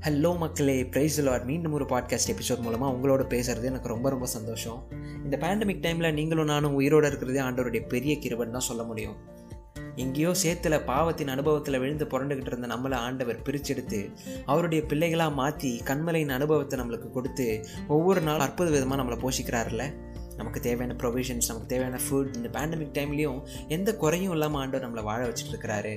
Hello மக்களே price Lord மீண்டும் ஒரு பாட்காஸ்ட் எபிசோட் மூலமாக உங்களோட பேசுறது எனக்கு ரொம்ப ரொம்ப சந்தோஷம். இந்த பேண்டமிக் டைமில் நீங்களும் நானும் உயிரோடு இருக்கிறதே ஆண்டவருடைய பெரிய கிருபன் தான் சொல்ல முடியும். எங்கேயோ சேத்துல பாவத்தின் அனுபவத்தில் விழுந்து புரண்டுகிட்டு இருந்த நம்மளை ஆண்டவர் பிரிச்செடுத்து அவருடைய பிள்ளைகளாக மாற்றி கண்மலையின் அனுபவத்தை நம்மளுக்கு கொடுத்து ஒவ்வொரு நாளும் அற்புத விதமாக நம்மளை போஷிக்கிறாருல்ல? நமக்கு தேவையான ப்ரொவிஷன்ஸ் நமக்கு தேவையான ஃபுட் இந்த பேண்டமிக் டைம்லேயும் எந்த குறையும் இல்லாமல் ஆண்டவர் நம்மளை வாழ வச்சுட்டு இருக்கிறாரு.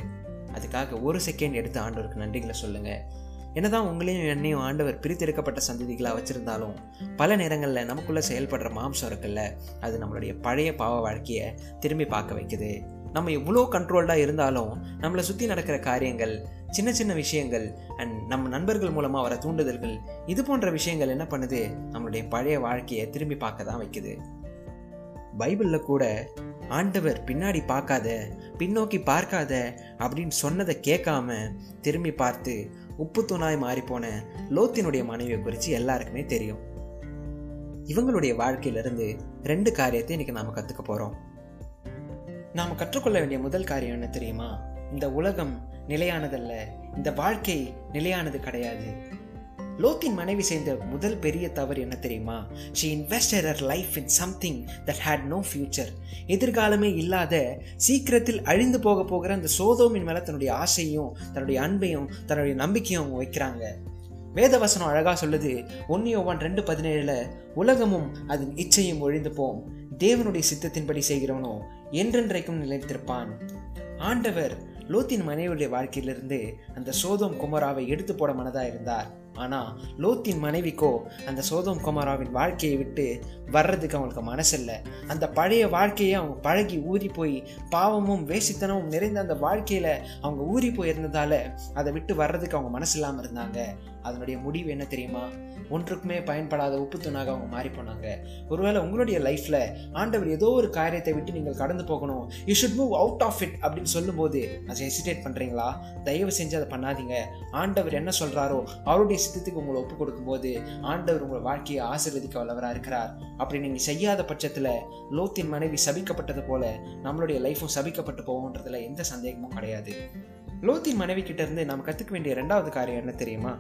அதுக்காக ஒரு செகண்ட் எடுத்து ஆண்டவருக்கு நன்றிகளை சொல்லுங்கள் என்னதான் உங்களையும் என்னையும் ஆண்டவர் பிரித்தெடுக்கப்பட்ட சந்ததிகளாக வச்சுருந்தாலும் பல நேரங்களில் நமக்குள்ளே செயல்படுற மாம்சம் இருக்குல்ல அது நம்மளுடைய பழைய பாவ வாழ்க்கையை திரும்பி பார்க்க வைக்குது. நம்ம எவ்வளோ கண்ட்ரோல்டாக இருந்தாலும் நம்மளை சுற்றி நடக்கிற காரியங்கள் சின்ன சின்ன விஷயங்கள் அண்ட் நம்ம நண்பர்கள் மூலமாக வர தூண்டுதல்கள் இது போன்ற விஷயங்கள் என்ன பண்ணுது? நம்மளுடைய பழைய வாழ்க்கையை திரும்பி பார்க்க தான் வைக்குது. பைபிளில் கூட ஆண்டவர் பின்னாடி பார்க்காத பின்னோக்கி பார்க்காத அப்படின்னு சொன்னதை கேட்காம திரும்பி பார்த்து உப்பு தூணாய் மாறிப்போன லோத்தினுடைய மனைவியை குறித்து எல்லாருக்குமே தெரியும். இவங்களுடைய வாழ்க்கையிலிருந்து ரெண்டு காரியத்தை இன்னைக்கு நாம் கற்றுக்க போகிறோம் நாம் கற்றுக்கொள்ள வேண்டிய முதல் காரியம் என்ன தெரியுமா? இந்த உலகம் நிலையானதல்ல. இந்த வாழ்க்கை நிலையானது கிடையாது. லோத்தின் மனைவி செய்த முதல் பெரிய தவறு என்ன தெரியுமா? She investor her life in something that had no future எதிர்காலமே இல்லாத சீக்கிரத்தில் அழிந்து போக போகிற அந்த சோதோமின் மேலே தன்னுடைய ஆசையும் தன்னுடைய அன்பையும் தன்னுடைய நம்பிக்கையும் அவங்க வைக்கிறாங்க. வேதவசனம் அழகாக சொல்லுது ஒன்னியோவான் ரெண்டு பதினேழுல உலகமும் அதன் இச்சையும் ஒழிந்து போம். தேவனுடைய சித்தத்தின்படி செய்கிறவனோ என்றென்றைக்கும் நிலைத்திருப்பான். ஆண்டவர் லோத்தின் மனைவியுடைய வாழ்க்கையிலிருந்து அந்த சோதம் குமராவை எடுத்து போட மனதாக இருந்தார். ஆனால் லோத்தின் மனைவிக்கோ அந்த சோதம் குமாராவின் வாழ்க்கையை விட்டு வர்றதுக்கு அவங்களுக்கு மனசில்லை. அந்த பழைய வாழ்க்கையை அவங்க பழகி ஊறி போய் பாவமும் வேசித்தனமும் நிறைந்த அந்த வாழ்க்கையில் அவங்க ஊறி போயிருந்ததால அதை விட்டு வர்றதுக்கு அவங்க மனசு இல்லாமல் இருந்தாங்க. அதனுடைய முடிவு என்ன தெரியுமா? ஒன்றுக்குமே பயன்படாத உப்பு தூணாக அவங்க மாறி போனாங்க. ஒருவேளை உங்களுடைய லைஃப்பில் ஆண்டவர் ஏதோ ஒரு காரியத்தை விட்டு நீங்கள் கடந்து போகணும். You should move out of it அப்படின்னு சொல்லும்போது அதை ஹெசிடேட் பண்ணுறீங்களா தயவு செஞ்சு அதை பண்ணாதீங்க. ஆண்டவர் என்ன சொல்கிறாரோ அவருடைய சித்தத்துக்கு உங்களை ஒப்பு கொடுக்கும்போது ஆண்டவர் உங்கள் வாழ்க்கையை ஆசீர்வதிக்க வல்லவராக இருக்கிறார். அப்படி நீங்கள் செய்யாத பட்சத்தில் லோத்தின் மனைவி சபிக்கப்பட்டது போல நம்மளுடைய லைஃப்பும் சபிக்கப்பட்டு போகுன்றதுல எந்த சந்தேகமும் கிடையாது. லோத்தின் மனைவி கிட்ட இருந்து நாம் கற்றுக்க வேண்டிய ரெண்டாவது காரியம் என்ன தெரியுமா?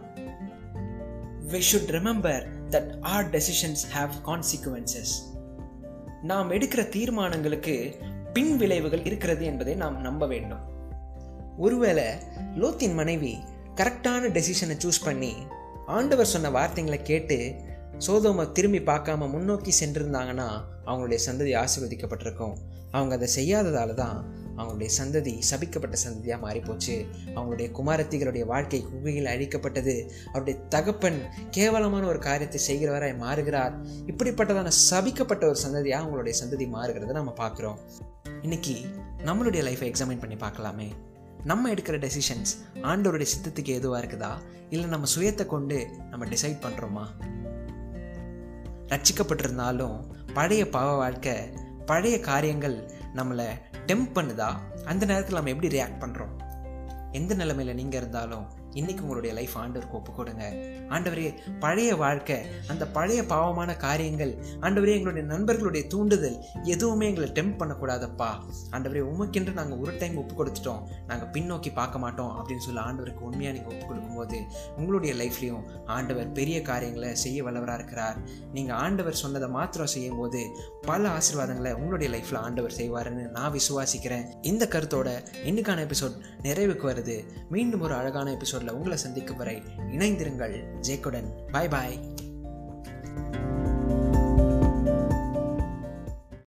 We should remember that our decisions have consequences நாம் எடுக்கிற தீர்மானங்களுக்கு பின் விளைவுகள் இருக்கிறது என்பதை நாம் நம்ப வேண்டும். ஒருவேளை லோத்தின் மனைவி கரெக்டான டெசிஷனை சூஸ் பண்ணி ஆண்டவர் சொன்ன வார்த்தைங்களை கேட்டு சோதோமை திரும்பி பார்க்காம முன்னோக்கி சென்றிருந்தாங்கன்னா அவங்களுடைய சந்ததி ஆசீர்வதிக்கப்பட்டிருக்கும். அவங்க அதை செய்யாததால தான் அவங்களுடைய சந்ததி சபிக்கப்பட்ட சந்ததியாக மாறிப்போச்சு. அவங்களுடைய குமாரத்திகளுடைய வாழ்க்கை குகையில் அழிக்கப்பட்டது. அவருடைய தகப்பன் கேவலமான ஒரு காரியத்தை செய்கிறவராய் மாறுகிறார். இப்படிப்பட்டதான சபிக்கப்பட்ட ஒரு சந்ததியாக அவங்களுடைய சந்ததி மாறுகிறத நம்ம பார்க்குறோம். இன்னைக்கு நம்மளுடைய லைஃப்பை எக்ஸாமின் பண்ணி பார்க்கலாமே. நம்ம எடுக்கிற டெசிஷன்ஸ் ஆண்டவருடைய சித்தத்துக்கு எதுவாக இருக்குதா? இல்லை நம்ம சுயத்தை கொண்டு நம்ம டிசைட் பண்ணுறோமா ரட்சிக்கப்பட்டிருந்தாலும் பழைய பாவ வாழ்க்கை பழைய காரியங்கள் நம்மளை டெம்ப் பண்ணுதா? அந்த நேரத்தில் நம்ம எப்படி ரியாக்ட் பண்ணுறோம் எந்த நிலைமையில் நீங்கள் இருந்தாலும் இன்றைக்கி உங்களுடைய லைஃப் ஆண்டவருக்கு ஒப்பு கொடுங்க. ஆண்டவரே பழைய வாழ்க்கை அந்த பழைய பாவமான காரியங்கள் ஆண்டவரே எங்களுடைய நண்பர்களுடைய தூண்டுதல் எதுவுமே எங்களை டெம்ப் பண்ணக்கூடாதப்பா. ஆண்டவரே உமக்கென்று நாங்கள் ஒரு டைம் ஒப்பு கொடுத்துட்டோம். நாங்கள் பின்னோக்கி பார்க்க மாட்டோம் அப்படின்னு சொல்லி ஆண்டவருக்கு உண்மையாக நீங்கள் ஒப்பு கொடுக்கும்போது உங்களுடைய லைஃப்லேயும் ஆண்டவர் பெரிய காரியங்களை செய்ய வல்லவராக இருக்கிறார். நீங்கள் ஆண்டவர் சொன்னதை மாத்திரம் செய்யும் போது பல ஆசீர்வாதங்களை உங்களுடைய லைஃப்பில் ஆண்டவர் செய்வாருன்னு நான் விசுவாசிக்கிறேன். இந்த கருத்தோட இன்னைக்கான எபிசோட் நிறைவுக்கு வருது. மீண்டும் ஒரு அழகான எபிசோட் எபிசோடில் உங்களை சந்திக்கும் வரை இணைந்திருங்கள். ஜேக்குடன் பாய் பாய்